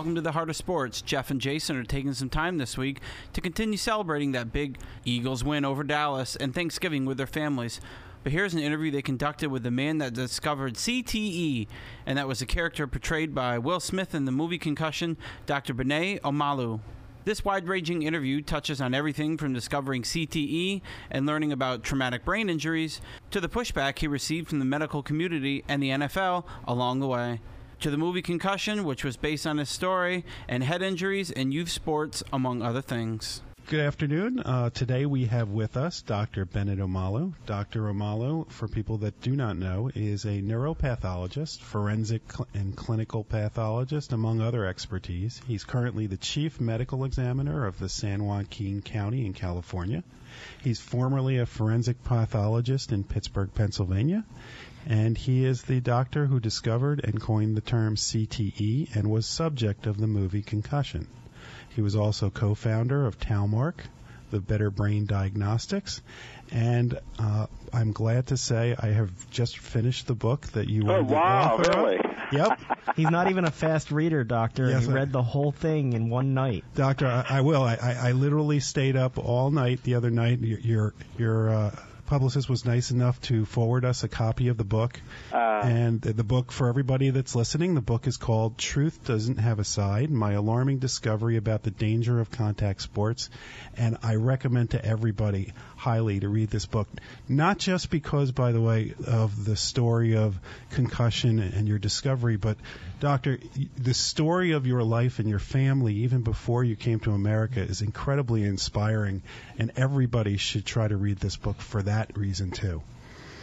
Welcome to the Heart of Sports. Jeff and Jason are taking some time this week to continue celebrating that big Eagles win over Dallas and Thanksgiving with their families. But here's an interview they conducted with the man that discovered CTE, and that was a character portrayed by Will Smith in the movie Concussion, Dr. Bennet Omalu. This wide ranging interview touches on everything from discovering CTE and learning about traumatic brain injuries to the pushback he received from the medical community and the NFL along the way. To the movie Concussion, which was based on his story, and head injuries in youth sports, among other things. Good afternoon. Uh, today we have with us Dr. Bennet Omalu. Dr. Omalu, for people that do not know, is a neuropathologist, forensic cl- and clinical pathologist, among other expertise. He's currently the chief medical examiner of the San Joaquin County in California. He's formerly a forensic pathologist in Pittsburgh, Pennsylvania. And he is the doctor who discovered and coined the term CTE and was subject of the movie Concussion. He was also co-founder of TauMark, the Better Brain Diagnostics, and uh, I'm glad to say I have just finished the book that you were Oh, the wow, author of. really? Yep, He's not even a fast reader, doctor. Yes, he I- read the whole thing in one night. Doctor. I, I will. I, I, I literally stayed up all night the other night. Your your, your uh, publicist was nice enough to forward us a copy of the book. Uh, and the, the book for everybody that's listening, the book is called "Truth Doesn't Have a Side: My Alarming Discovery About the Danger of Contact Sports." And I recommend to everybody highly to read this book, not just because, by the way, of the story of concussion and your discovery, but doctor, the story of your life and your family, even before you came to America, is incredibly inspiring, and everybody should try to read this book for that reason too.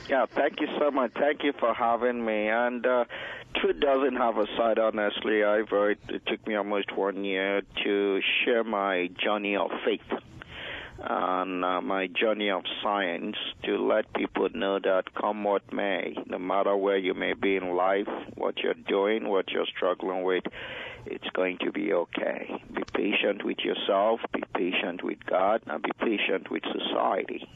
yeah, thank you so much. Thank you for having me. And uh, Truth doesn't have a side, honestly. I wrote, it took me almost one year to share my journey of faith and uh, my journey of science to let people know that come what may, no matter where you may be in life, what you're doing, what you're struggling with, it's going to be okay. Be patient with yourself, be patient with God, and be patient with society.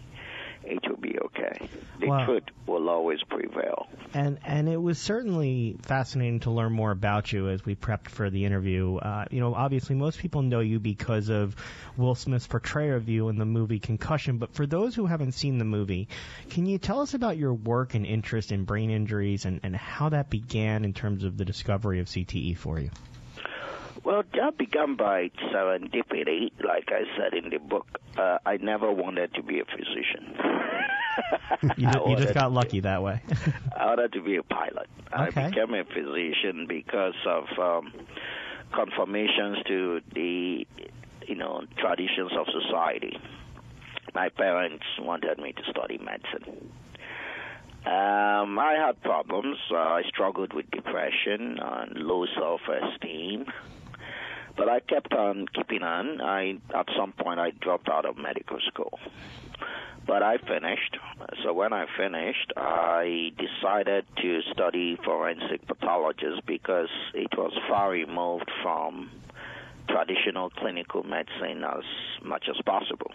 It will be okay. The Wow. truth will always prevail. And and it was certainly fascinating to learn more about you as we prepped for the interview. Uh, you know, obviously most people know you because of Will Smith's portrayal of you in the movie Concussion. But for those who haven't seen the movie, can you tell us about your work and interest in brain injuries and, and how that began in terms of the discovery of CTE for you? Well, that began by serendipity. Like I said in the book, uh, I never wanted to be a physician. You, I you just got lucky that way. I wanted to be a pilot. Okay. I became a physician because of um, conformations to the, you know, traditions of society. My parents wanted me to study medicine. Um, I had problems. Uh, I struggled with depression and low self-esteem. But I kept on keeping on. I at some point I dropped out of medical school. But I finished. So when I finished, I decided to study forensic pathologist because it was far removed from traditional clinical medicine as much as possible.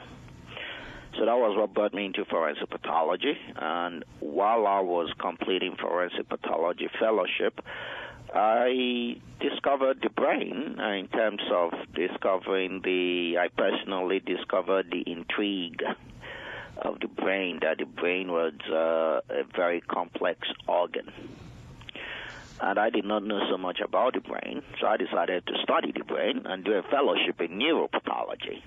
So that was what brought me into forensic pathology. And while I was completing forensic pathology fellowship, I discovered the brain uh, in terms of discovering the, I personally discovered the intrigue of the brain, that the brain was uh, a very complex organ. And I did not know so much about the brain, so I decided to study the brain and do a fellowship in neuropathology.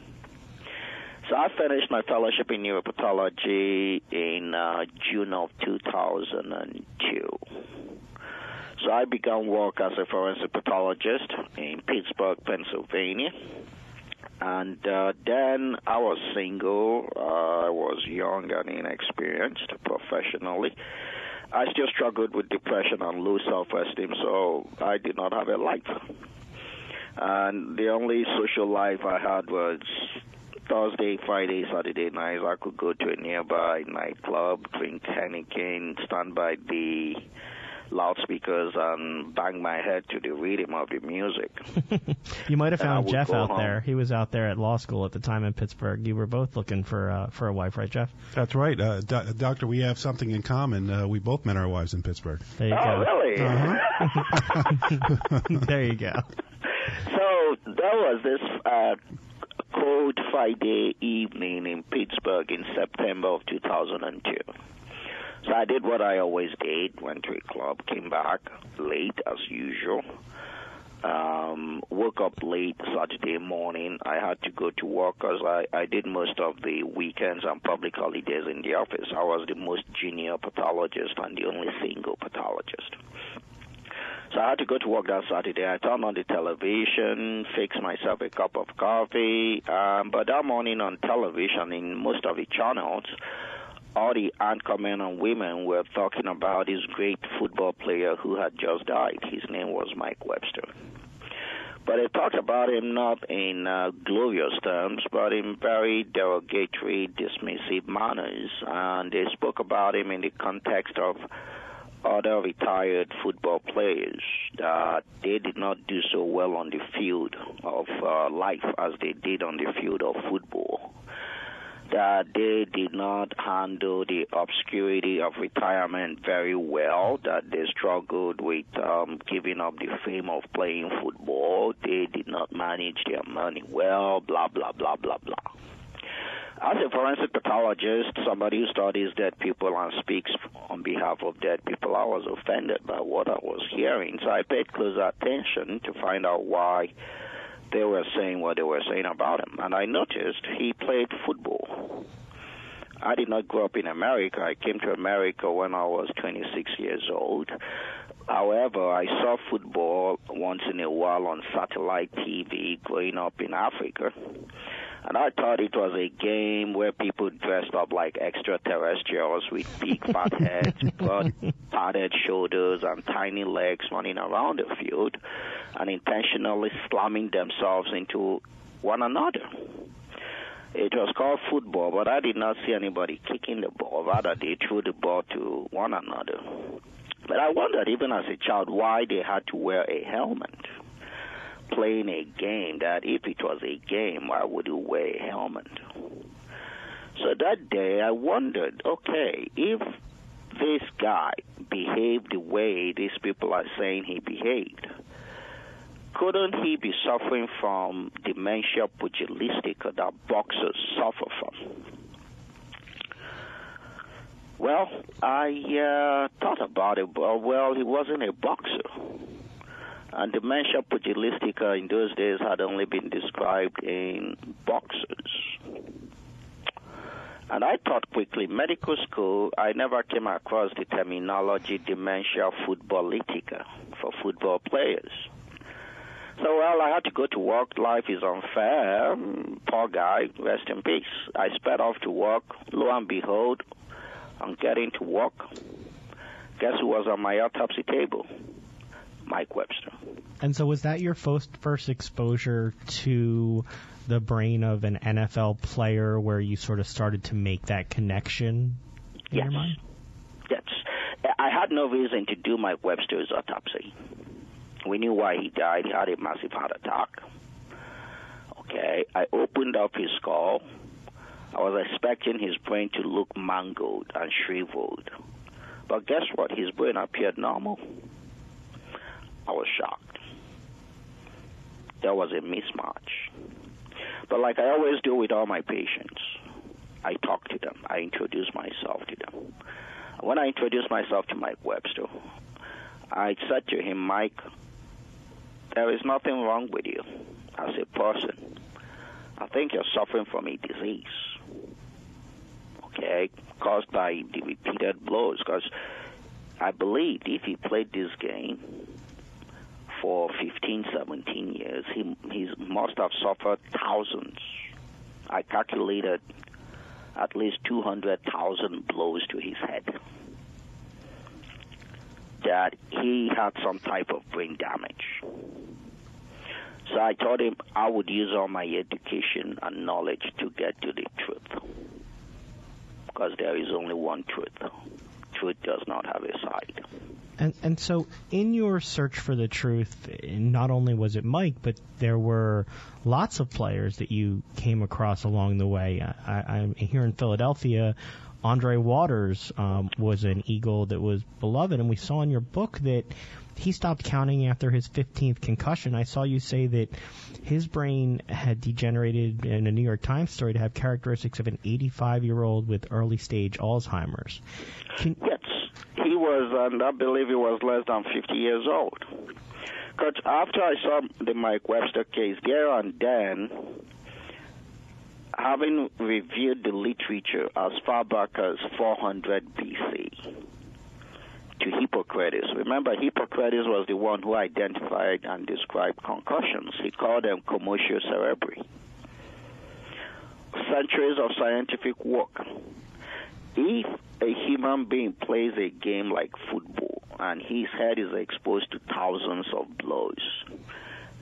So I finished my fellowship in neuropathology in uh, June of 2002. So I began work as a forensic pathologist in Pittsburgh, Pennsylvania. And uh, then I was single. Uh, I was young and inexperienced professionally. I still struggled with depression and low self-esteem, so I did not have a life. And the only social life I had was Thursday, Friday, Saturday nights. I could go to a nearby nightclub, drink Heineken, stand by the loudspeakers and bang my head to the rhythm of the music. You might have found Jeff out home. there. He was out there at law school at the time in Pittsburgh. You were both looking for uh, for a wife, right, Jeff? That's right, uh, do- doctor. We have something in common. Uh, we both met our wives in Pittsburgh. There you oh, go. really? Uh-huh. there you go. so there was this uh, cold Friday evening in Pittsburgh in September of 2002. So I did what I always did, went to a club, came back late as usual. Um, woke up late Saturday morning. I had to go to work because I, I did most of the weekends and public holidays in the office. I was the most junior pathologist and the only single pathologist. So I had to go to work that Saturday. I turned on the television, fixed myself a cup of coffee. Um, but that morning on television, in most of the channels, all the anchormen and women were talking about this great football player who had just died. His name was Mike Webster. But they talked about him not in uh, glorious terms, but in very derogatory, dismissive manners. And they spoke about him in the context of other retired football players that they did not do so well on the field of uh, life as they did on the field of football. That they did not handle the obscurity of retirement very well, that they struggled with um, giving up the fame of playing football, they did not manage their money well, blah, blah, blah, blah, blah. As a forensic pathologist, somebody who studies dead people and speaks on behalf of dead people, I was offended by what I was hearing. So I paid close attention to find out why they were saying what they were saying about him. And I noticed he played football. I did not grow up in America. I came to America when I was 26 years old. However, I saw football once in a while on satellite TV growing up in Africa. And I thought it was a game where people dressed up like extraterrestrials with big fat heads, broad padded shoulders, and tiny legs running around the field and intentionally slamming themselves into one another. It was called football, but I did not see anybody kicking the ball. Rather, they threw the ball to one another. But I wondered, even as a child, why they had to wear a helmet playing a game that if it was a game, why would wear a helmet? So that day I wondered, okay, if this guy behaved the way these people are saying he behaved, couldn't he be suffering from dementia pugilistica that boxers suffer from? Well, I uh, thought about it. Well, he wasn't a boxer. And dementia pugilistica in those days had only been described in boxers. And I thought quickly, medical school, I never came across the terminology dementia footballitica for football players. So, well, I had to go to work. Life is unfair. Mm, poor guy, rest in peace. I sped off to work. Lo and behold, I'm getting to work. Guess who was on my autopsy table? Mike Webster. And so, was that your first first exposure to the brain of an NFL player, where you sort of started to make that connection in yes. your mind? Yes. I had no reason to do Mike Webster's autopsy. We knew why he died. He had a massive heart attack. Okay. I opened up his skull. I was expecting his brain to look mangled and shriveled. But guess what? His brain appeared normal. I was shocked. There was a mismatch. But like I always do with all my patients, I talk to them. I introduce myself to them. When I introduced myself to Mike Webster, I said to him, Mike, there is nothing wrong with you as a person. I think you're suffering from a disease, okay, caused by the repeated blows. Because I believed if he played this game for 15, 17 years, he, he must have suffered thousands. I calculated at least 200,000 blows to his head. That he had some type of brain damage. So I told him I would use all my education and knowledge to get to the truth. Because there is only one truth. Truth does not have a side. And and so in your search for the truth, not only was it Mike, but there were lots of players that you came across along the way. I, I'm here in Philadelphia. Andre Waters um, was an Eagle that was beloved, and we saw in your book that he stopped counting after his 15th concussion. I saw you say that his brain had degenerated in a New York Times story to have characteristics of an 85 year old with early stage Alzheimer's. Can yes, he was, and I believe he was less than 50 years old. Because after I saw the Mike Webster case, there and then, having reviewed the literature as far back as 400 BC, to Hippocrates. Remember, Hippocrates was the one who identified and described concussions. He called them commotio cerebri. Centuries of scientific work. If a human being plays a game like football and his head is exposed to thousands of blows,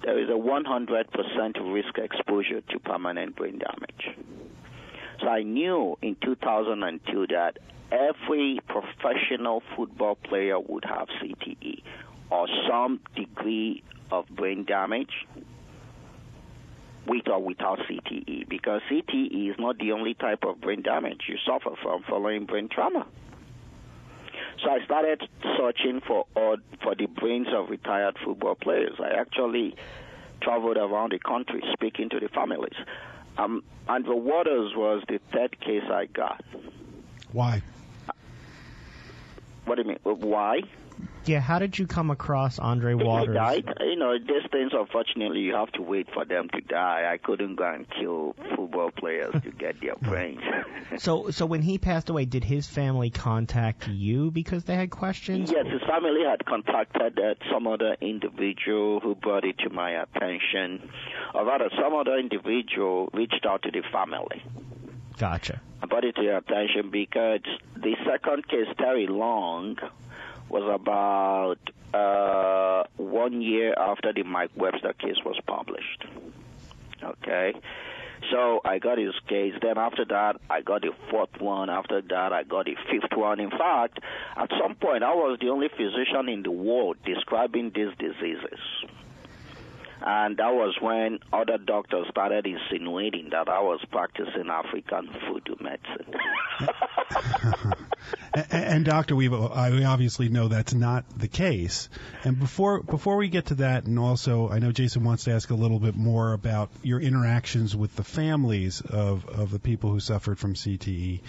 there is a 100% risk exposure to permanent brain damage. So I knew in 2002 that every professional football player would have CTE or some degree of brain damage with or without CTE because CTE is not the only type of brain damage you suffer from following brain trauma. So I started searching for odd, for the brains of retired football players. I actually traveled around the country speaking to the families. Um, Andre Waters was the third case I got. Why? What do you mean? Why? Yeah, how did you come across Andre Waters? He died. You know, these things, unfortunately, you have to wait for them to die. I couldn't go and kill football players to get their brains. so, so when he passed away, did his family contact you because they had questions? Yes, his family had contacted uh, some other individual who brought it to my attention, or rather, some other individual reached out to the family. Gotcha. I brought it to your attention because the second case, Terry Long, was about uh, one year after the Mike Webster case was published. Okay. So I got his case. Then after that, I got the fourth one. After that, I got the fifth one. In fact, at some point, I was the only physician in the world describing these diseases. And that was when other doctors started insinuating that I was practicing African voodoo medicine. and, and, Doctor, we obviously know that's not the case. And before before we get to that, and also I know Jason wants to ask a little bit more about your interactions with the families of of the people who suffered from CTE.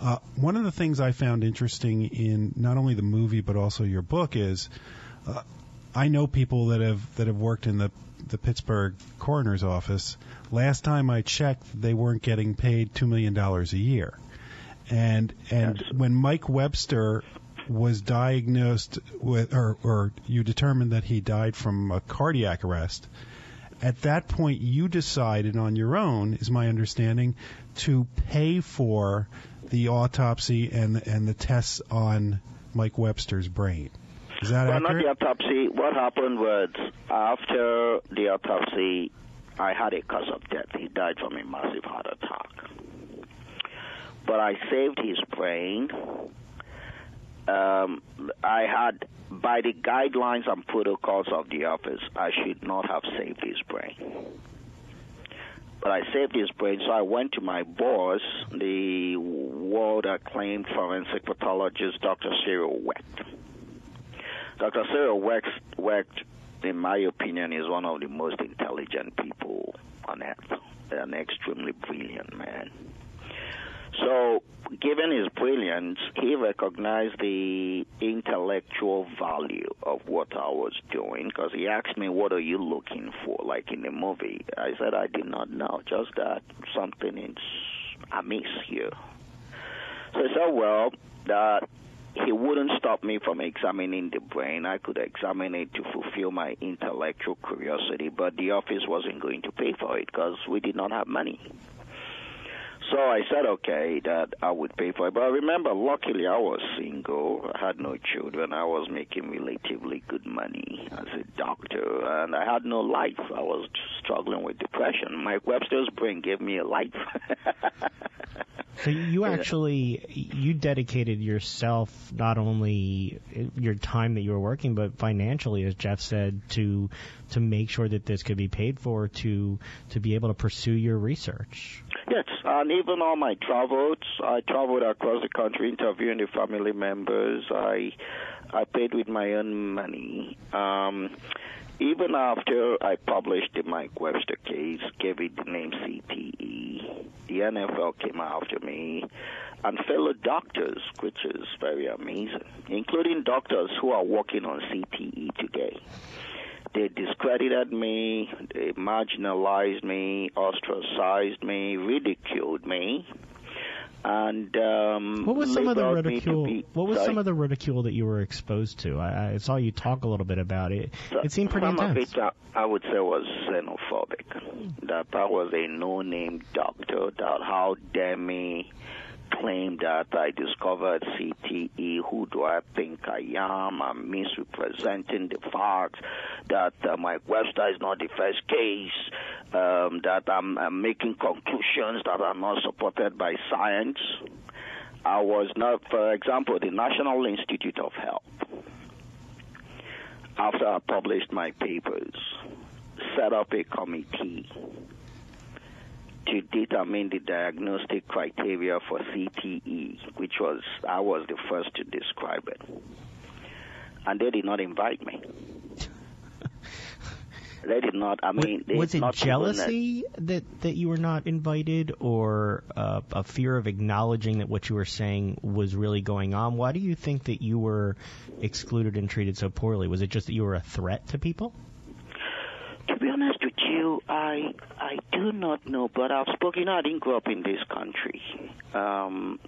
Uh, one of the things I found interesting in not only the movie but also your book is. Uh, I know people that have that have worked in the the Pittsburgh coroner's office. Last time I checked, they weren't getting paid two million dollars a year. And and yes. when Mike Webster was diagnosed with, or, or you determined that he died from a cardiac arrest, at that point you decided on your own, is my understanding, to pay for the autopsy and and the tests on Mike Webster's brain. Is that well, accurate? not the autopsy. What happened was after the autopsy, I had a cause of death. He died from a massive heart attack. But I saved his brain. Um, I had, by the guidelines and protocols of the office, I should not have saved his brain. But I saved his brain, so I went to my boss, the world acclaimed forensic pathologist, Dr. Cyril Wecht Dr. Cyril Wecht, in my opinion, is one of the most intelligent people on earth. An extremely brilliant man. So, given his brilliance, he recognized the intellectual value of what I was doing because he asked me, What are you looking for? Like in the movie. I said, I did not know, just that something is amiss here. So he said, Well, that he wouldn't stop me from examining the brain. I could examine it to fulfill my intellectual curiosity, but the office wasn't going to pay for it because we did not have money. So I said, okay, that I would pay for it. But I remember, luckily, I was single. I had no children. I was making relatively good money as a doctor, and I had no life. I was struggling with depression. Mike Webster's brain gave me a life. So you actually you dedicated yourself not only your time that you were working, but financially, as Jeff said, to to make sure that this could be paid for, to to be able to pursue your research. Yes, and even on my travels, I traveled across the country interviewing the family members. I I paid with my own money. Um, even after I published the Mike Webster case, gave it the name CTE, the NFL came after me, and fellow doctors, which is very amazing, including doctors who are working on CTE today. They discredited me, they marginalized me, ostracized me, ridiculed me. And um, what was some of the labeled me to ridicule? What was sorry? some of the ridicule that you were exposed to? I, I saw you talk a little bit about it. It seemed pretty Some intense. of it, uh, I would say, was xenophobic. That I was a no-name doctor. That how dare me claim that I discovered CTE? Who do I think I am? I'm misrepresenting the facts. That uh, Mike Webster is not the first case. Um, that I'm, I'm making conclusions that are not supported by science. I was not, for example, the National Institute of Health after I published my papers, set up a committee to determine the diagnostic criteria for CTE, which was I was the first to describe it. And they did not invite me. They did not. I mean, they was it jealousy that that you were not invited, or uh, a fear of acknowledging that what you were saying was really going on? Why do you think that you were excluded and treated so poorly? Was it just that you were a threat to people? To be honest with you, I I do not know, but I've spoken. I didn't grow up in this country, um,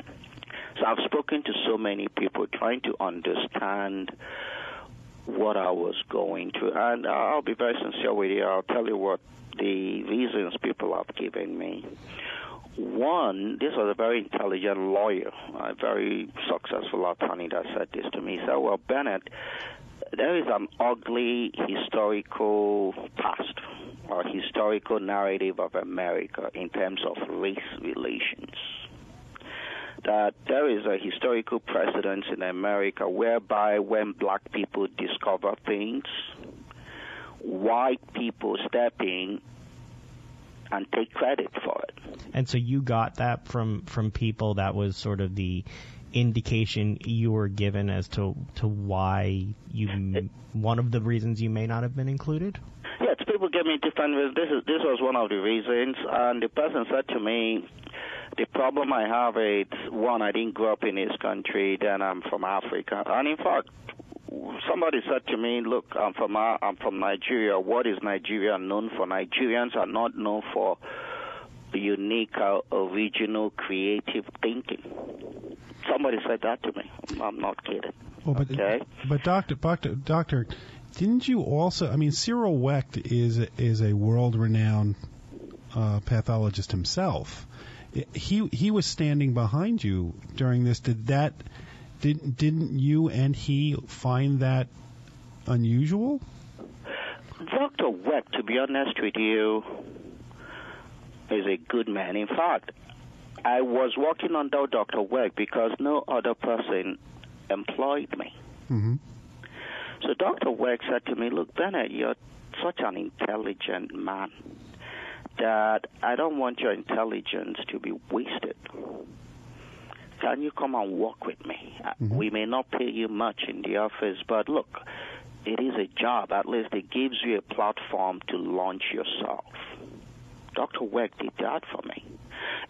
so I've spoken to so many people trying to understand what I was going through, and I'll be very sincere with you. I'll tell you what the reasons people have given me. One, this was a very intelligent lawyer, a very successful attorney that said this to me. He said, "Well, Bennet." there is an ugly historical past or historical narrative of America in terms of race relations. That there is a historical precedence in America whereby when black people discover things, white people step in and take credit for it. And so you got that from from people. That was sort of the indication you were given as to to why you one of the reasons you may not have been included. Yes, people gave me different reasons. This is this was one of the reasons, and the person said to me, "The problem I have is one, I didn't grow up in this country. Then I'm from Africa, and in fact." Somebody said to me, "Look, I'm from uh, I'm from Nigeria. What is Nigeria known for? Nigerians are not known for unique, uh, original, creative thinking." Somebody said that to me. I'm not kidding. Well, but Okay. but doctor, doctor, doctor, didn't you also? I mean, Cyril Wecht is is a world-renowned uh, pathologist himself. He he was standing behind you during this. Did that? Didn't didn't you and he find that unusual? Dr. Wecht, to be honest with you, is a good man. In fact, I was working under Dr. Wecht because no other person employed me. Mm-hmm. So Dr. Wecht said to me, Look, Bennet, you're such an intelligent man that I don't want your intelligence to be wasted. Can you come and work with me? Uh, Mhm. We may not pay you much in the office, but look, it is a job. At least it gives you a platform to launch yourself. Dr. Wecht did that for me.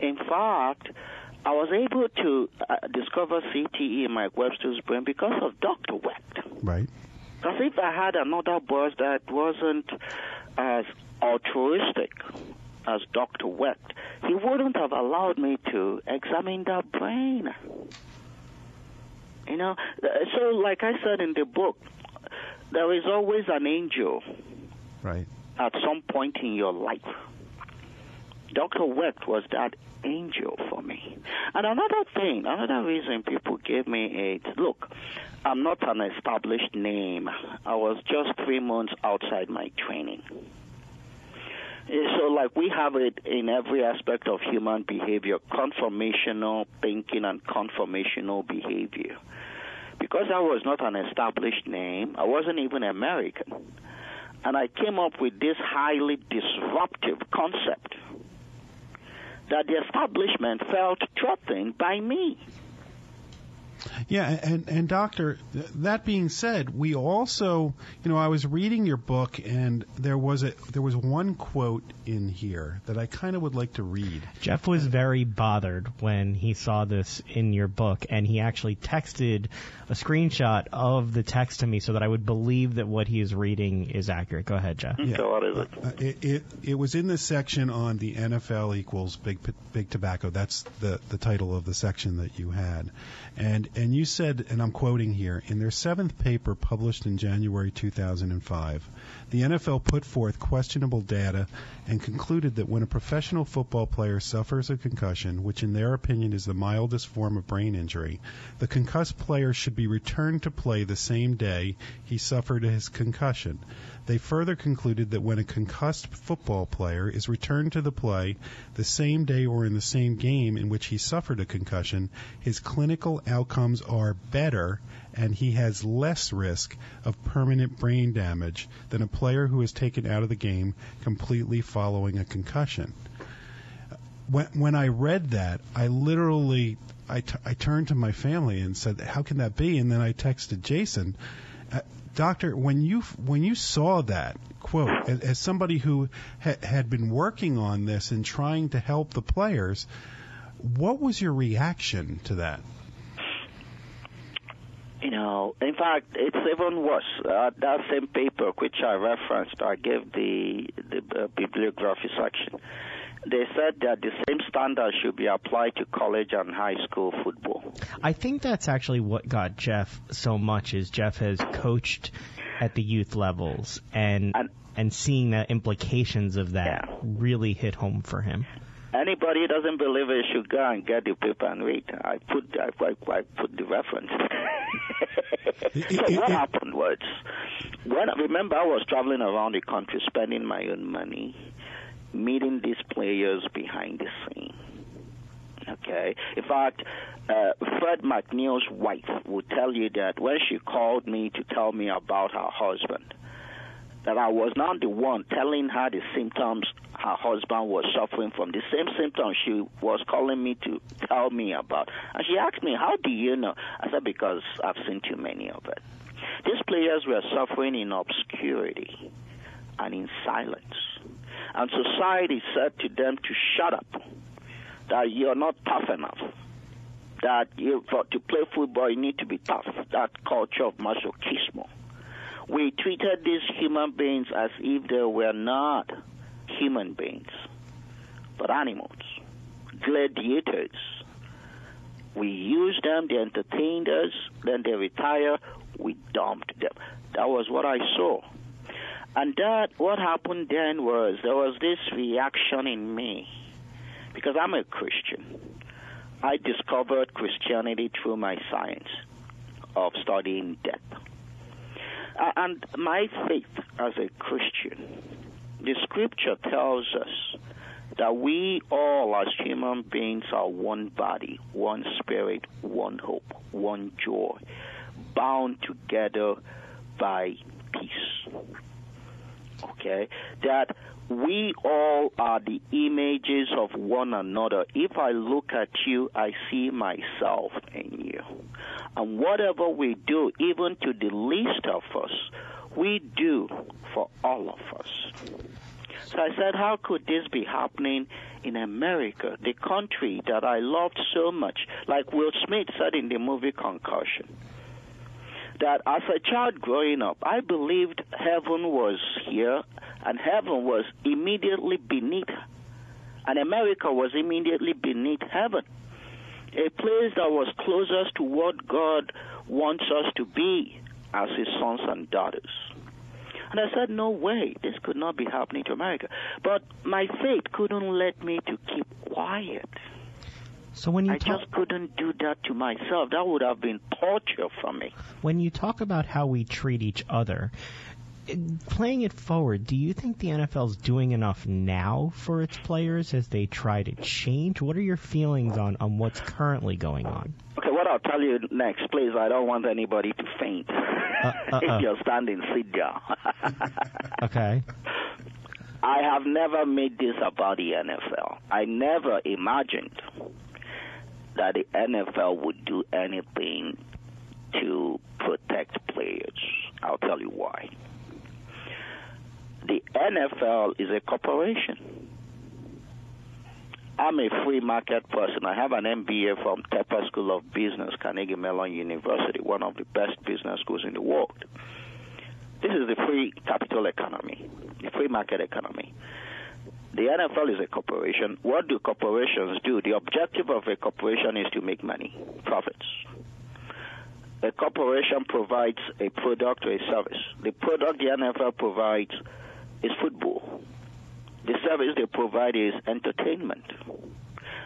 In fact, I was able to uh, discover CTE in Mike Webster's brain because of Dr. Wecht. Right. Because if I had another boss that wasn't as altruistic as Dr. Wecht, he wouldn't have allowed me to examine that brain. You know, so like I said in the book, there is always an angel Right. at some point in your life. Dr. Wecht was that angel for me. And another thing, another reason people gave me is look, I'm not an established name. I was just three months outside my training. So, like we have it in every aspect of human behavior conformational thinking and conformational behavior. Because I was not an established name, I wasn't even American. And I came up with this highly disruptive concept that the establishment felt threatened by me. Yeah, and and doctor, that being said, we also, you know, I was reading your book and there was a there was one quote in here that I kind of would like to read. Jeff was very bothered when he saw this in your book and he actually texted a screenshot of the text to me so that I would believe that what he is reading is accurate. Go ahead, Jeff. Yeah. So what is it? Uh, it, it it was in the section on the NFL equals big big tobacco. That's the the title of the section that you had. And and you said, and I'm quoting here, in their seventh paper published in January 2005, the NFL put forth questionable data and concluded that when a professional football player suffers a concussion, which in their opinion is the mildest form of brain injury, the concussed player should be returned to play the same day he suffered his concussion. They further concluded that when a concussed football player is returned to the play the same day or in the same game in which he suffered a concussion, his clinical outcomes are better and he has less risk of permanent brain damage than a player who is taken out of the game completely following a concussion. When, when I read that, I literally I, t- I turned to my family and said, "How can that be?" And then I texted Jason Doctor, when you when you saw that quote, as, as somebody who ha- had been working on this and trying to help the players, what was your reaction to that? You know, in fact, it's even worse. Uh, that same paper, which I referenced, I gave the the uh, bibliography section they said that the same standard should be applied to college and high school football. I think that's actually what got Jeff so much is Jeff has coached at the youth levels and and, and seeing the implications of that yeah. really hit home for him. Anybody who doesn't believe it should go and get the paper and read. I put I, I, I put the reference. so what happened was, when remember I was traveling around the country spending my own money meeting these players behind the scene. Okay. In fact, uh, Fred McNeill's wife will tell you that when she called me to tell me about her husband, that I was not the one telling her the symptoms her husband was suffering from, the same symptoms she was calling me to tell me about. And she asked me, How do you know? I said, Because I've seen too many of it. These players were suffering in obscurity and in silence. And society said to them to shut up, that you're not tough enough, that you, for, to play football you need to be tough, that culture of masochismo. We treated these human beings as if they were not human beings, but animals, gladiators. We used them, they entertained us, then they retire, we dumped them. That was what I saw. And that, what happened then was there was this reaction in me because I'm a Christian. I discovered Christianity through my science of studying death. And my faith as a Christian, the scripture tells us that we all as human beings are one body, one spirit, one hope, one joy, bound together by peace okay, that we all are the images of one another. If I look at you, I see myself in you. And whatever we do, even to the least of us, we do for all of us. So I said, how could this be happening in America, the country that I loved so much? Like Will Smith said in the movie Concussion that as a child growing up, I believed heaven was here and heaven was immediately beneath, and America was immediately beneath heaven. A place that was closest to what God wants us to be as his sons and daughters. And I said, no way, this could not be happening to America. But my faith couldn't let me to keep quiet. So when you I talk, just couldn't do that to myself. That would have been torture for me. When you talk about how we treat each other, playing it forward, do you think the NFL is doing enough now for its players as they try to change? What are your feelings on, on what's currently going on? Okay, what I'll tell you next, please. I don't want anybody to faint. Uh, uh, if uh. you're standing, sit down. okay. I have never made this about the NFL. I never imagined that the NFL would do anything to protect players. I'll tell you why. The NFL is a corporation. I'm a free market person. I have an MBA from Tepper School of Business, Carnegie Mellon University, one of the best business schools in the world. This is the free capital economy, the free market economy. The NFL is a corporation. What do corporations do? The objective of a corporation is to make money, profits. A corporation provides a product or a service. The product the NFL provides is football. The service they provide is entertainment.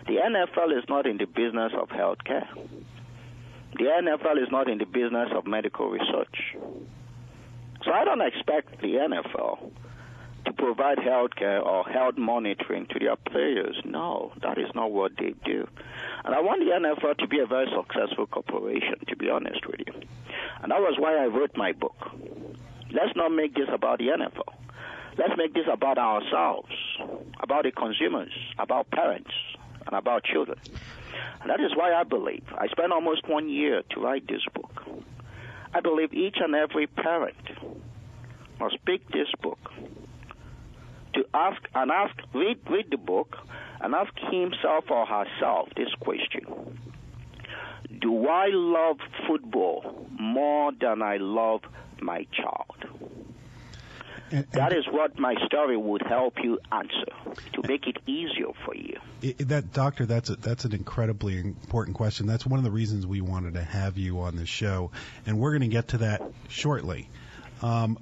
The NFL is not in the business of healthcare. The NFL is not in the business of medical research. So I don't expect the NFL to provide health care or health monitoring to their players. No, that is not what they do. And I want the NFL to be a very successful corporation, to be honest with you. And that was why I wrote my book. Let's not make this about the NFL. Let's make this about ourselves, about the consumers, about parents, and about children. And that is why I believe I spent almost one year to write this book. I believe each and every parent must pick this book to ask and ask read read the book and ask himself or herself this question. Do I love football more than I love my child? That is what my story would help you answer to make it easier for you. It, that doctor, that's a, that's an incredibly important question. That's one of the reasons we wanted to have you on the show, and we're going to get to that shortly. Um,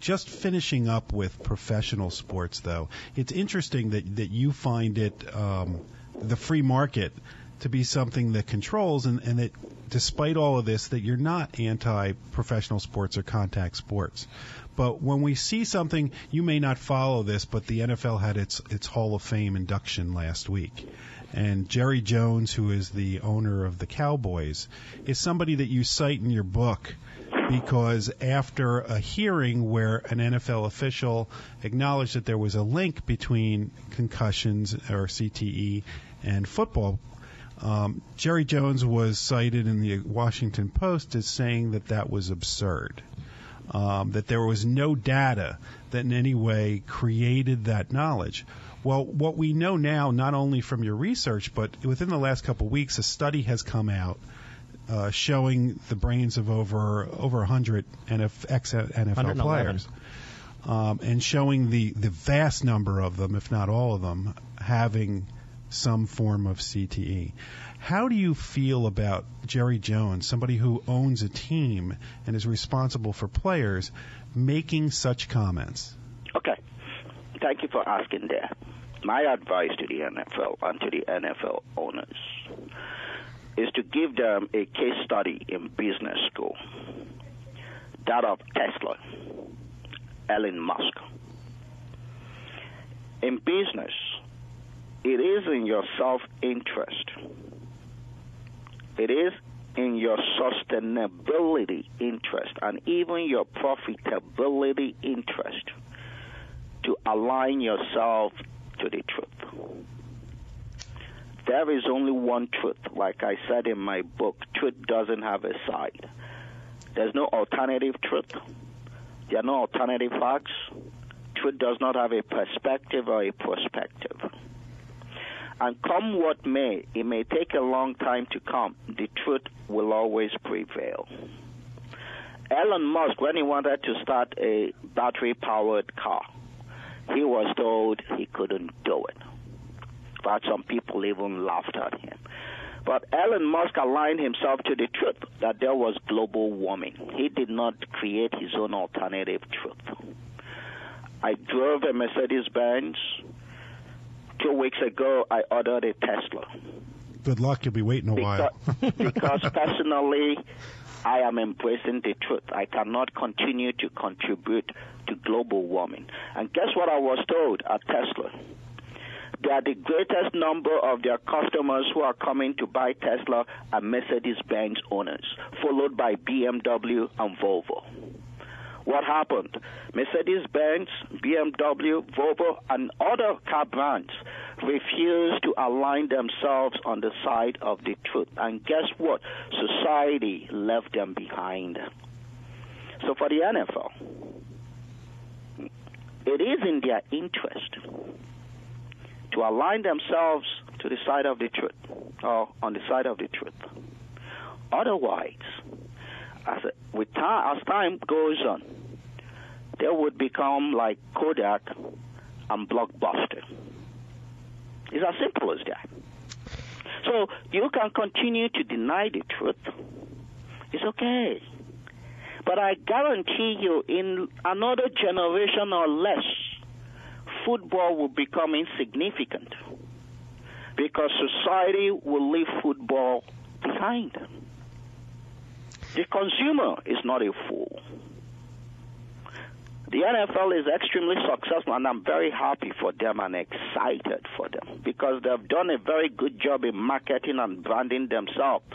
just finishing up with professional sports, though, it's interesting that that you find it um, the free market to be something that controls, and, and that despite all of this, that you're not anti-professional sports or contact sports. But when we see something, you may not follow this, but the NFL had its its Hall of Fame induction last week. And Jerry Jones, who is the owner of the Cowboys, is somebody that you cite in your book because after a hearing where an NFL official acknowledged that there was a link between concussions or CTE and football, um, Jerry Jones was cited in the Washington Post as saying that that was absurd um, that there was no data that in any way created that knowledge. Well, what we know now, not only from your research, but within the last couple of weeks, a study has come out uh, showing the brains of over over 100 NF, ex NFL players, um, and showing the the vast number of them, if not all of them, having some form of CTE. How do you feel about Jerry Jones, somebody who owns a team and is responsible for players, making such comments? Okay. Thank you for asking that. My advice to the NFL and to the NFL owners is to give them a case study in business school that of Tesla, Elon Musk. In business, it is in your self interest it is in your sustainability interest and even your profitability interest to align yourself to the truth. There is only one truth. Like I said in my book, truth doesn't have a side. There's no alternative truth. There are no alternative facts. Truth does not have a perspective or a perspective. And come what may, it may take a long time to come, the truth will always prevail. Elon Musk, when he wanted to start a battery powered car, he was told he couldn't do it. But some people even laughed at him. But Elon Musk aligned himself to the truth that there was global warming. He did not create his own alternative truth. I drove a Mercedes Benz two weeks ago, I ordered a Tesla. Good luck. You'll be waiting a because, while. because personally, I am embracing the truth. I cannot continue to contribute to global warming. And guess what I was told at Tesla? That the greatest number of their customers who are coming to buy Tesla are Mercedes Benz owners, followed by BMW and Volvo. what happened? Mercedes Benz, BMW, Volvo, and other car brands refused to align themselves on the side of the truth. And guess what? Society left them behind. So for the NFL, it is in their interest to align themselves to the side of the truth or on the side of the truth. Otherwise, as with time, as time goes on, they would become like Kodak and Blockbuster. It's as simple as that. So you can continue to deny the truth. It's okay. But I guarantee you, in another generation or less, football will become insignificant because society will leave football behind. The consumer is not a fool. The NFL is extremely successful, and I'm very happy for them and excited for them because they've done a very good job in marketing and branding themselves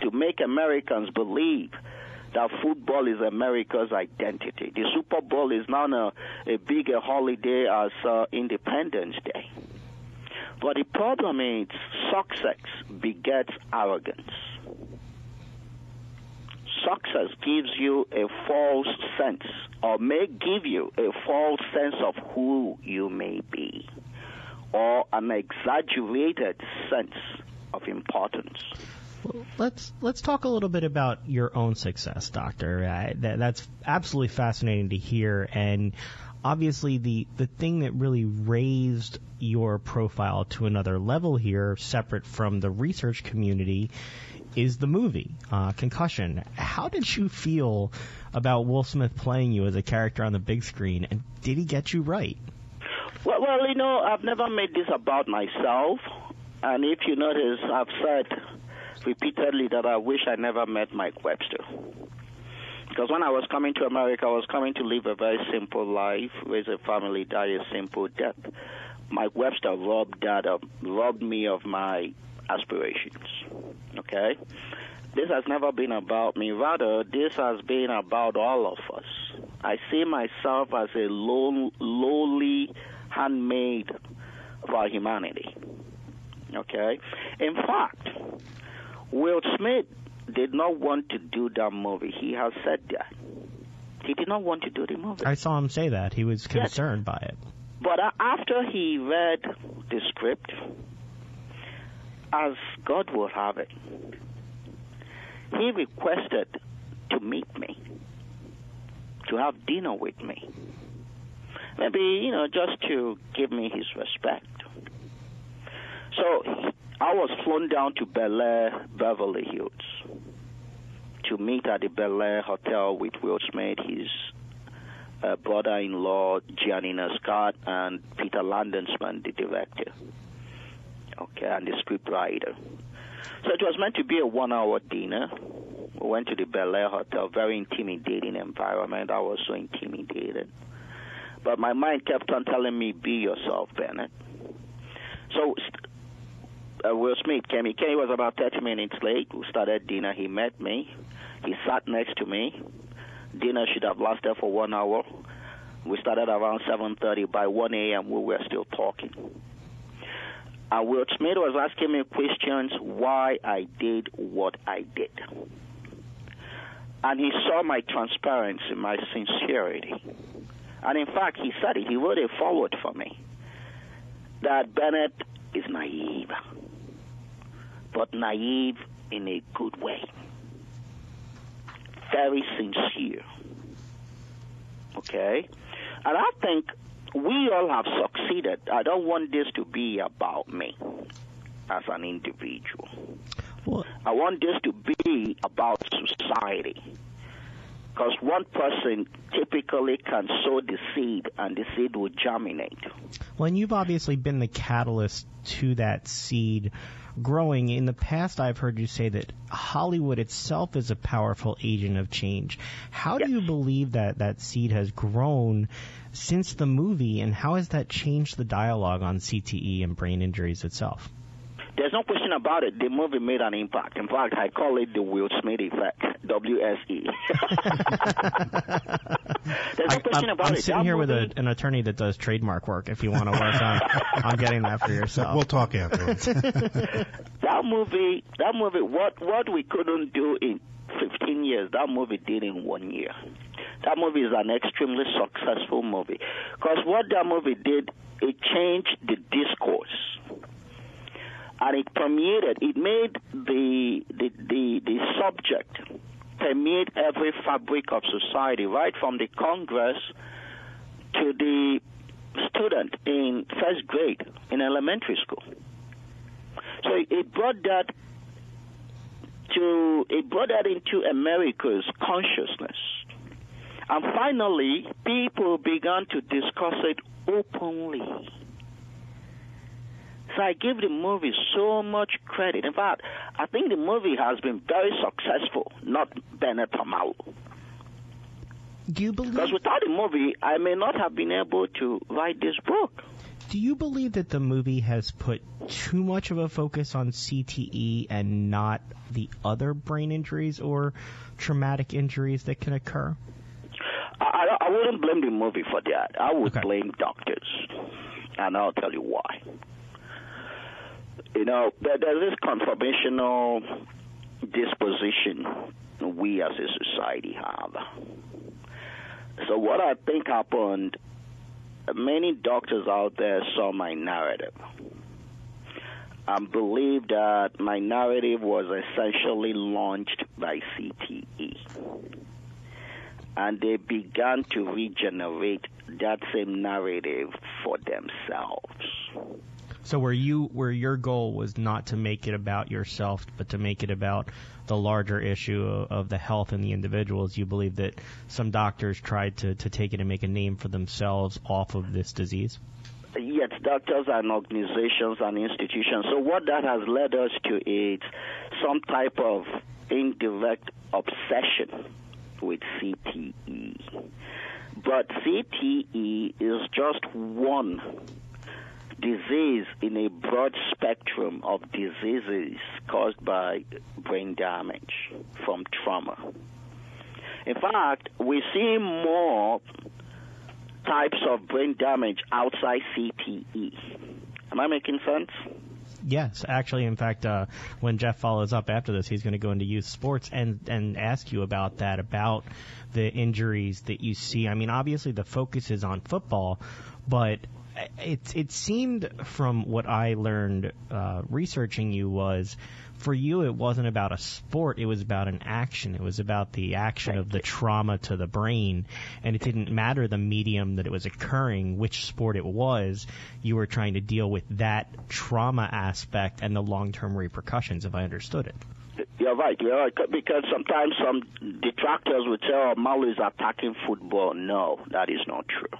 to make Americans believe that football is America's identity. The Super Bowl is now a, a bigger holiday as uh, Independence Day. But the problem is success begets arrogance. Success gives you a false sense, or may give you a false sense of who you may be, or an exaggerated sense of importance. Let's let's talk a little bit about your own success, Doctor. Uh, that, that's absolutely fascinating to hear, and obviously the the thing that really raised your profile to another level here, separate from the research community, is the movie uh, Concussion. How did you feel about Will Smith playing you as a character on the big screen, and did he get you right? Well, well, you know, I've never made this about myself, and if you notice, I've said repeatedly that I wish I never met Mike Webster. Because when I was coming to America, I was coming to live a very simple life, raise a family, die a simple death. Mike Webster robbed that of, robbed me of my aspirations. Okay? This has never been about me. Rather, this has been about all of us. I see myself as a low, lowly handmaid of our humanity. Okay? In fact, Will Smith did not want to do that movie. He has said that. He did not want to do the movie. I saw him say that. He was concerned yes. by it. But uh, after he read the script, as God will have it, he requested to meet me, to have dinner with me. Maybe, you know, just to give me his respect. So I was flown down to Bel Air, Beverly Hills, to meet at the Bel Air Hotel with Will Smith, his uh, brother-in-law Giannina Scott, and Peter Landesman, the director okay, and the scriptwriter. So it was meant to be a one-hour dinner. We went to the Bel Air Hotel, very intimidating environment. I was so intimidated. But my mind kept on telling me, be yourself, Bennet. So uh, Will Smith came. He was about 30 minutes late. We started dinner. He met me. He sat next to me. Dinner should have lasted for one hour. We started around 7:30. By 1 a.m., we were still talking. And Will Smith was asking me questions why I did what I did. And he saw my transparency, my sincerity. And in fact, he said it. He wrote a forward for me that Bennet is naive, but naive in a good way. Very sincere. Okay? And I think we all have succeeded. I don't want this to be about me as an individual. Well, I want this to be about society. Because one person typically can sow the seed and the seed will germinate. Well, and you've obviously been the catalyst to that seed growing. In the past, I've heard you say that Hollywood itself is a powerful agent of change. How do you believe that that seed has grown since the movie, and how has that changed the dialogue on CTE and brain injuries itself? There's no question about it. The movie made an impact. In fact, I call it the Will Smith effect, WSE. there's no question I, about I'm it. sitting That here with a, an attorney that does trademark work. If you want to work on, on getting that for yourself. We'll talk afterwards. that movie, that movie, what what we couldn't do in 15 years, that movie did in one year. That movie is an extremely successful movie because what that movie did, it changed the discourse. And it permeated, it made the, the, the, the subject permeate every fabric of society, right from the Congress to the student in first grade in elementary school. So it brought that to it brought that into America's consciousness. And finally, people began to discuss it openly. So I give the movie so much credit. In fact, I think the movie has been very successful, not Bennet Omalu. do you believe? Because without the movie, I may not have been able to write this book. Do you believe that the movie has put too much of a focus on CTE and not the other brain injuries or traumatic injuries that can occur? I, I, I wouldn't blame the movie for that. I would Okay. blame doctors, and I'll tell you why. You know, there, there's this conformational disposition we as a society have. So what I think happened, many doctors out there saw my narrative and believed that my narrative was essentially launched by CTE and they began to regenerate that same narrative for themselves. So where you where your goal was not to make it about yourself, but to make it about the larger issue of, the health and the individuals, you believe that some doctors tried to, to take it and make a name for themselves off of this disease? Yes, doctors and organizations and institutions. So what that has led us to is some type of indirect obsession with CTE. But CTE is just one disease in a broad spectrum of diseases caused by brain damage from trauma. In fact, we see more types of brain damage outside CTE. Am I making sense? Yes, actually, in fact, uh, when Jeff follows up after this, he's going to go into youth sports and and ask you about that, about the injuries that you see. I mean, obviously the focus is on football, but it it seemed from what I learned uh, researching you was for you it wasn't about a sport it was about an action it was about the action of the trauma to the brain and it didn't matter the medium that it was occurring which sport it was you were trying to deal with that trauma aspect and the long-term repercussions if I understood it You're right. You're right. Because sometimes some detractors would tell "Oh, Malu is attacking football." No, that is not true.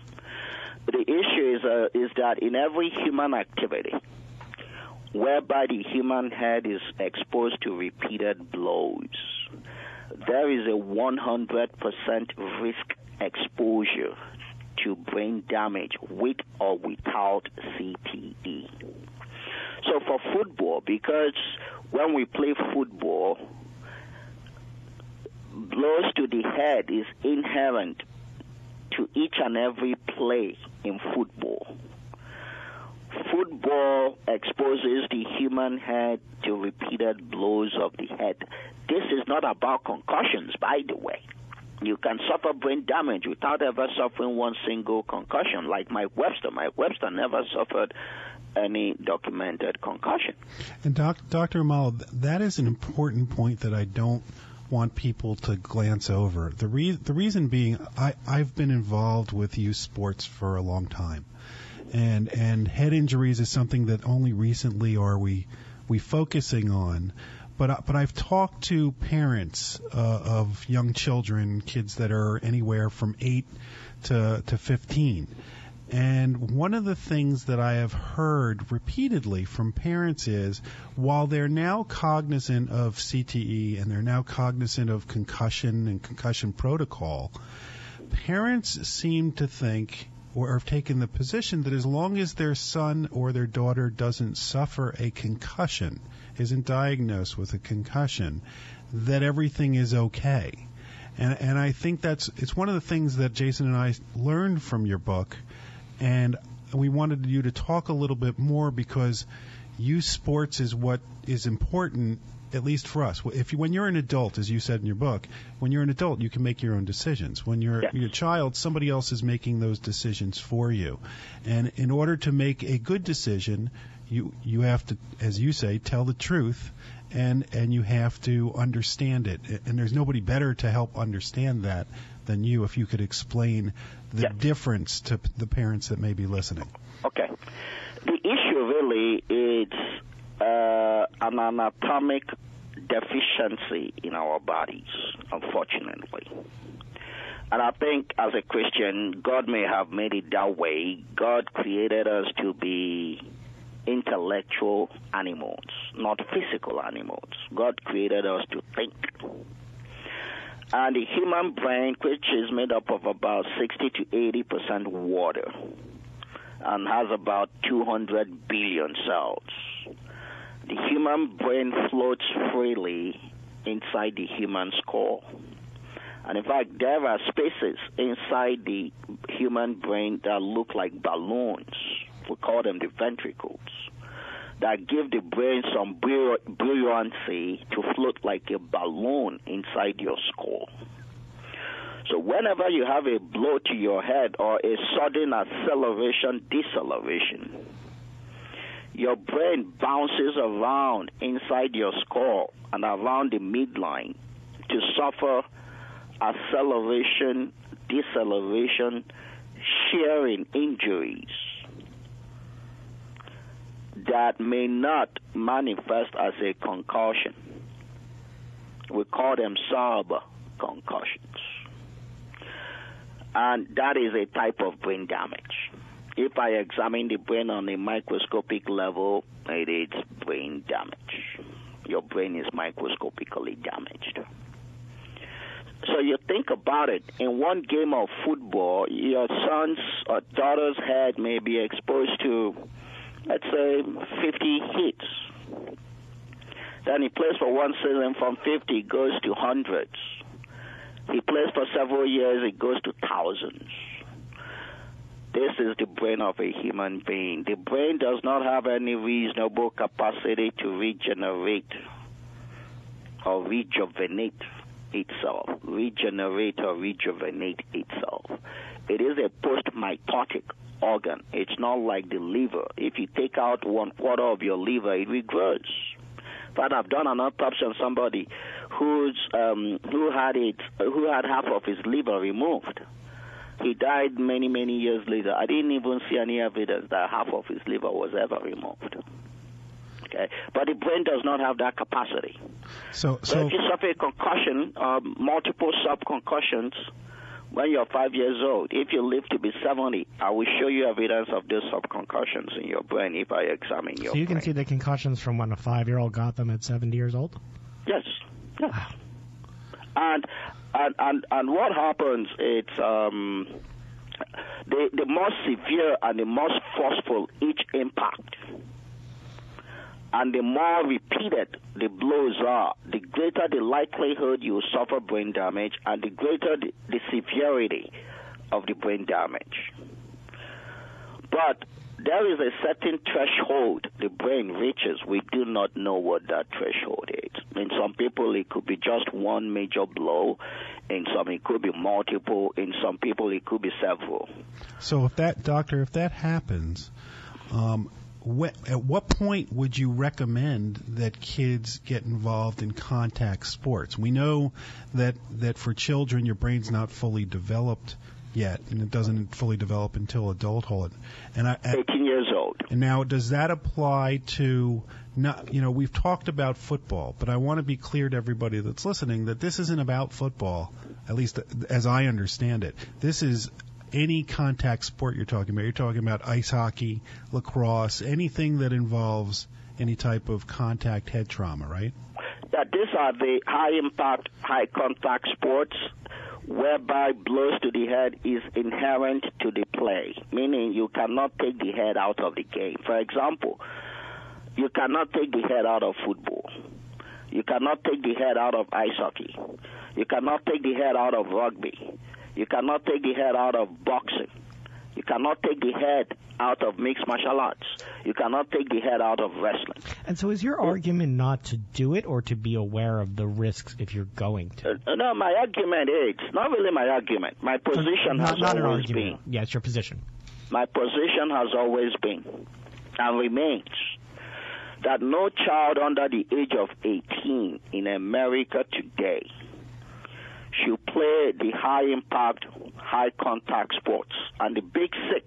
The issue is uh, is that in every human activity, whereby the human head is exposed to repeated blows, there is a 100% risk exposure to brain damage with or without CTE. So for football, because when we play football, blows to the head is inherent to each and every play in football. Football exposes the human head to repeated blows of the head. This is not about concussions, by the way. You can suffer brain damage without ever suffering one single concussion, like Mike Webster. Mike Webster never suffered any documented concussion. And doc, Dr. Amal, that is an important point that I don't want people to glance over. The, re- the reason being, I, I've been involved with youth sports for a long time, and and head injuries is something that only recently are we we focusing on. But but I've talked to parents uh, of young children, kids that are anywhere from eight to to 15. And one of the things that I have heard repeatedly from parents is while they're now cognizant of CTE and they're now cognizant of concussion and concussion protocol, parents seem to think or have taken the position that as long as their son or their daughter doesn't suffer a concussion, isn't diagnosed with a concussion, that everything is okay. And, and I think that's it's one of the things that Jason and I learned from your book, and we wanted you to talk a little bit more because youth sports is what is important at least for us. If you, when you're an adult, as you said in your book, when you're an adult, you can make your own decisions. When you're, Yeah. you're a child, somebody else is making those decisions for you. And in order to make a good decision, you you have to, as you say, tell the truth, and and you have to understand it. And there's nobody better to help understand that than you. If you could explain the Yeah. difference to the parents that may be listening. Okay. The issue really is uh, an anatomic deficiency in our bodies, unfortunately. And I think as a Christian, God may have made it that way. God created us to be intellectual animals, not physical animals. God created us to think. And the human brain, which is made up of about 60 to 80 percent water, and has about 200 billion cells. The human brain floats freely inside the human skull. And in fact, there are spaces inside the human brain that look like balloons. We call them the ventricles. That give the brain some buoyancy to float like a balloon inside your skull. So whenever you have a blow to your head or a sudden acceleration, deceleration, your brain bounces around inside your skull and around the midline to suffer acceleration, deceleration, shearing injuries that may not manifest as a concussion. We call them sub concussions and that is a type of brain damage. If I examine the brain on a microscopic level, it is brain damage. Your brain is microscopically damaged. So you think about it. In one game of football, your son's or daughter's head may be exposed to, let's say, um, 50 hits. Then he plays for one season from 50 goes to hundreds. He plays for several years, it goes to thousands. This is the brain of a human being. The brain does not have any reasonable capacity to regenerate or rejuvenate itself, regenerate or rejuvenate itself. It is a post-mitotic organ. It's not like the liver. If you take out one quarter of your liver, it regrows. But I've done an autopsy on somebody who's um, who had it, who had half of his liver removed. He died many, many years later. I didn't even see any evidence that half of his liver was ever removed. Okay, but the brain does not have that capacity. So So, so if you suffer a concussion, um, multiple sub-concussions, when you're five years old, if you live to be 70, I will show you evidence of those sub-concussions in your brain if I examine your So you can see the concussions from when a five-year-old got them at 70 years old. Yes. Yeah. And and and and what happens? It's um, the the more severe and the most forceful each impact, and the more repeated the blows are, the greater the likelihood you suffer brain damage, and the greater the, the severity of the brain damage. But there is a certain threshold the brain reaches. We do not know what that threshold is. In some people, it could be just one major blow. In some, it could be multiple. In some people, it could be several. So if that doctor, if that happens, um, wh- at what point would you recommend that kids get involved in contact sports? We know that that for children, your brain's not fully developed yet, and it doesn't fully develop until adulthood. And I, and 18 years old. and now, does that apply to not? You know, we've talked about football, but I want to be clear to everybody that's listening that this isn't about football. At least as I understand it, this is any contact sport you're talking about. You're talking about ice hockey, lacrosse, anything that involves any type of contact head trauma, right? That these are the high impact, high contact sports whereby blows to the head is inherent to the play, meaning you cannot take the head out of the game. For example, you cannot take the head out of football. You cannot take the head out of ice hockey. You cannot take the head out of rugby. You cannot take the head out of boxing. You cannot take the head out of mixed martial arts. You cannot take the head out of wrestling. And so, is your argument not to do it or to be aware of the risks if you're going to? Uh, no, my argument is not really my argument. My position not, has not always been. Yeah, it's your position. My position has always been and remains that no child under the age of 18 in America today should play the high impact, high contact sports. And the big six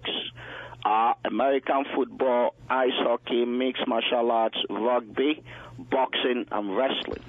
are American football, ice hockey, mixed martial arts, rugby, boxing, and wrestling.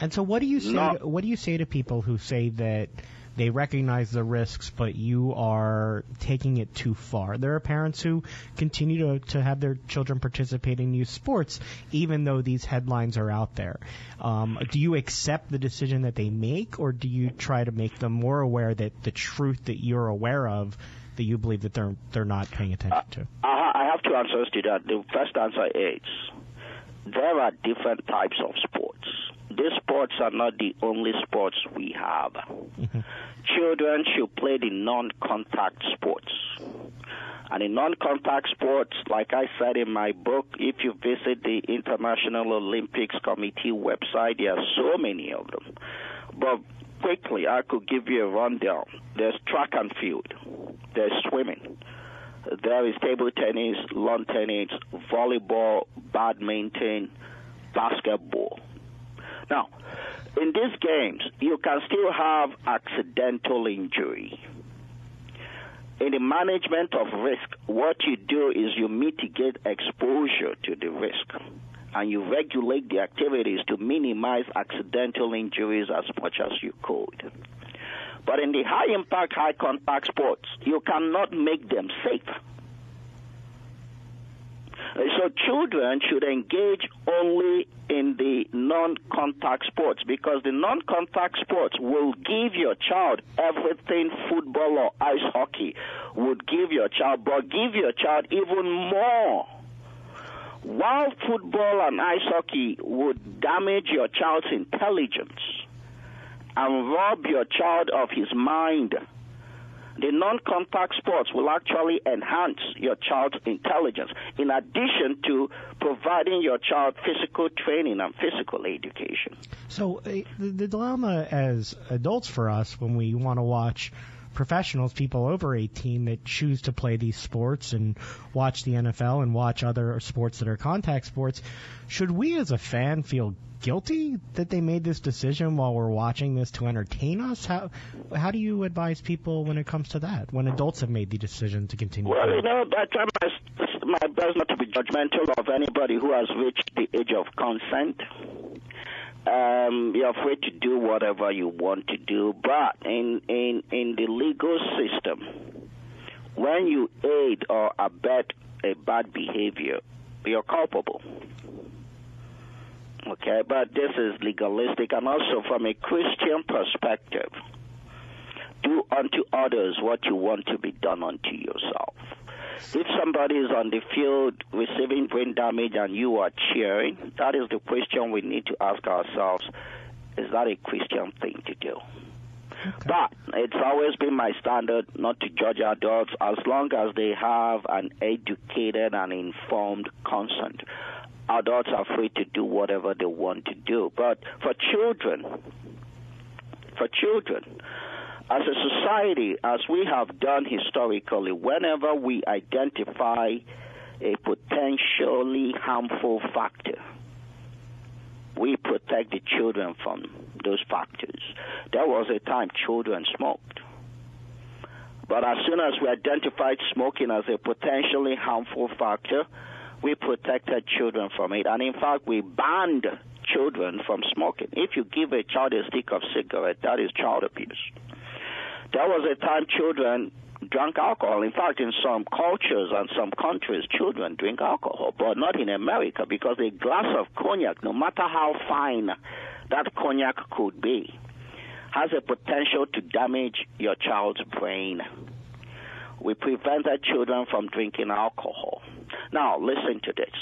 And so, what do you say? No. To, what do you say to people who say that they recognize the risks, but you are taking it too far? There are parents who continue to to have their children participate in youth sports, even though these headlines are out there. Um, do you accept the decision that they make, or do you try to make them more aware that the truth that you're aware of, that you believe that they're they're not paying attention to? I I have two answers to that. The first answer is there are different types of sports. These sports are not the only sports we have. Children should play the non contact sports. And in non contact sports, like I said in my book, if you visit the International Olympics Committee website, there are so many of them. But quickly, I could give you a rundown. There's track and field, there's swimming, there is table tennis, lawn tennis, volleyball, badminton, basketball. Now, in these games, you can still have accidental injury. In the management of risk, what you do is you mitigate exposure to the risk and you regulate the activities to minimize accidental injuries as much as you could. But in the high impact, high contact sports, you cannot make them safe. So children should engage only in the non-contact sports because the non-contact sports will give your child everything football or ice hockey would give your child, but give your child even more. While football and ice hockey would damage your child's intelligence and rob your child of his mind the non-contact sports will actually enhance your child's intelligence in addition to providing your child physical training and physical education. So uh, the, the dilemma as adults for us when we want to watch professionals, people over 18 that choose to play these sports and watch the NFL and watch other sports that are contact sports, should we as a fan feel guilty that they made this decision while we're watching this to entertain us? How how do you advise people when it comes to that when adults have made the decision to continue? Well, playing? you know, I my best not to be judgmental of anybody who has reached the age of consent. Um, you're free to do whatever you want to do, but in, in, in the legal system, when you aid or abet a bad behavior, you're culpable. Okay, but this is legalistic, and also from a Christian perspective, do unto others what you want to be done unto yourself. If somebody is on the field receiving brain damage and you are cheering, that is the question we need to ask ourselves is that a Christian thing to do? But it's always been my standard not to judge adults as long as they have an educated and informed consent. Adults are free to do whatever they want to do. But for children, for children, as a society, as we have done historically, whenever we identify a potentially harmful factor, we protect the children from those factors. There was a time children smoked. But as soon as we identified smoking as a potentially harmful factor, we protected children from it. And in fact, we banned children from smoking. If you give a child a stick of cigarette, that is child abuse. There was a time children drank alcohol. In fact, in some cultures and some countries, children drink alcohol, but not in America because a glass of cognac, no matter how fine that cognac could be, has a potential to damage your child's brain. We prevented children from drinking alcohol. Now, listen to this.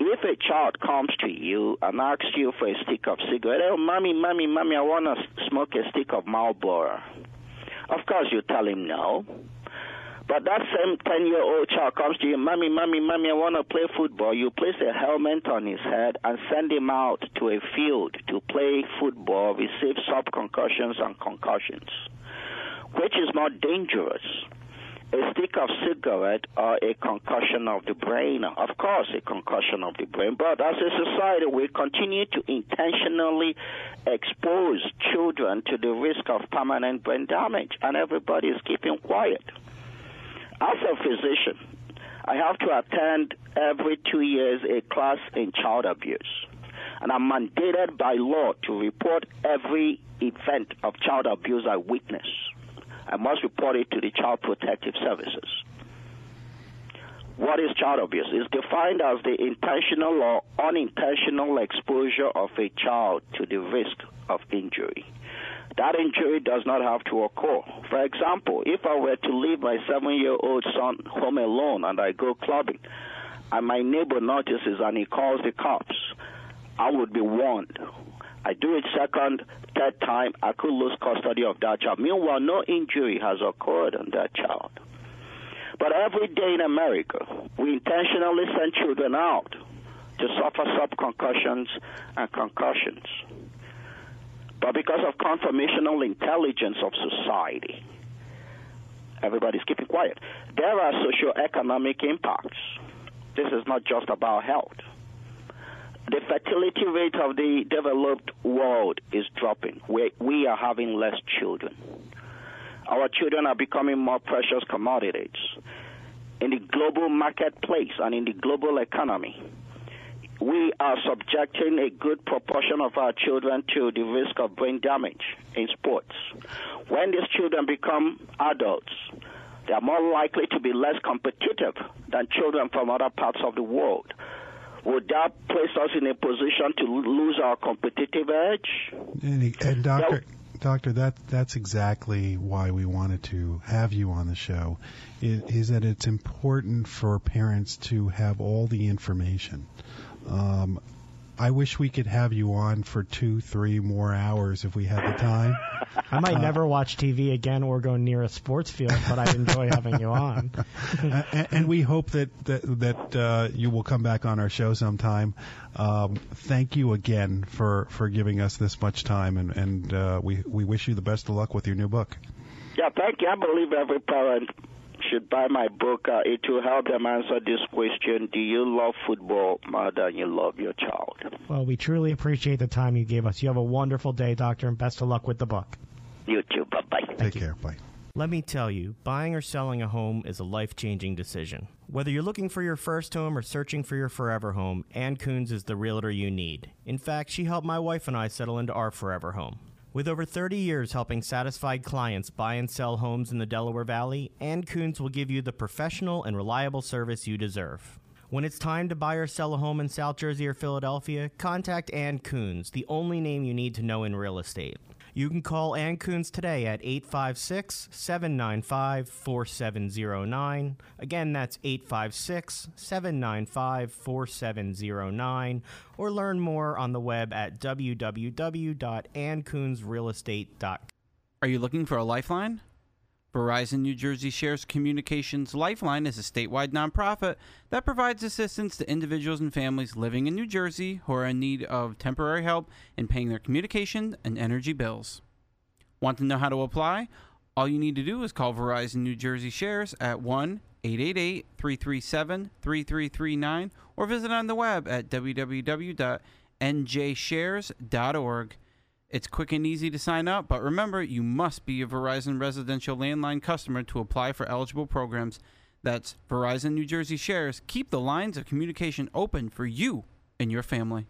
If a child comes to you and asks you for a stick of cigarette, oh, mommy, mommy, mommy, I want to smoke a stick of Marlboro. Of course, you tell him no. But that same 10 year old child comes to you, Mommy, Mommy, Mommy, I want to play football. You place a helmet on his head and send him out to a field to play football, receive sub concussions and concussions. Which is more dangerous? A stick of cigarette or a concussion of the brain? Of course, a concussion of the brain. But as a society, we continue to intentionally expose children to the risk of permanent brain damage, and everybody is keeping quiet. As a physician, I have to attend every two years a class in child abuse. And I'm mandated by law to report every event of child abuse I witness. I must report it to the Child Protective Services. What is child abuse? It's defined as the intentional or unintentional exposure of a child to the risk of injury that injury does not have to occur. For example, if I were to leave my seven year old son home alone and I go clubbing, and my neighbor notices and he calls the cops, I would be warned. I do it second, third time, I could lose custody of that child. Meanwhile, no injury has occurred on that child. But every day in America, we intentionally send children out to suffer subconcussions and concussions. But because of conformational intelligence of society, everybody's keeping quiet. There are socioeconomic impacts. This is not just about health. The fertility rate of the developed world is dropping. We, we are having less children. Our children are becoming more precious commodities. In the global marketplace and in the global economy, we are subjecting a good proportion of our children to the risk of brain damage in sports. When these children become adults, they are more likely to be less competitive than children from other parts of the world. Would that place us in a position to lose our competitive edge? And, and doctor, doctor, that that's exactly why we wanted to have you on the show. Is, is that it's important for parents to have all the information um, I wish we could have you on for two, three more hours if we had the time. I might uh, never watch TV again or go near a sports field, but I enjoy having you on. and, and, we hope that that, that uh, you will come back on our show sometime. Um, thank you again for, for giving us this much time, and, and uh, we we wish you the best of luck with your new book. Yeah, thank you. I believe every parent should buy my book. Uh, it will help them answer this question Do you love football more than you love your child? Well, we truly appreciate the time you gave us. You have a wonderful day, Doctor, and best of luck with the book. You too. Bye bye. Take care. Bye. Let me tell you, buying or selling a home is a life changing decision. Whether you're looking for your first home or searching for your forever home, Ann Coons is the realtor you need. In fact, she helped my wife and I settle into our forever home. With over 30 years helping satisfied clients buy and sell homes in the Delaware Valley, Ann Coons will give you the professional and reliable service you deserve. When it's time to buy or sell a home in South Jersey or Philadelphia, contact Ann Coons, the only name you need to know in real estate. You can call Ann Coons today at 856 795 4709. Again, that's 856 795 4709. Or learn more on the web at www.anncoonsrealestate.com. Are you looking for a lifeline? Verizon New Jersey Shares Communications Lifeline is a statewide nonprofit that provides assistance to individuals and families living in New Jersey who are in need of temporary help in paying their communication and energy bills. Want to know how to apply? All you need to do is call Verizon New Jersey Shares at 1 888 337 3339 or visit on the web at www.njshares.org. It's quick and easy to sign up, but remember, you must be a Verizon residential landline customer to apply for eligible programs. That's Verizon New Jersey Shares. Keep the lines of communication open for you and your family.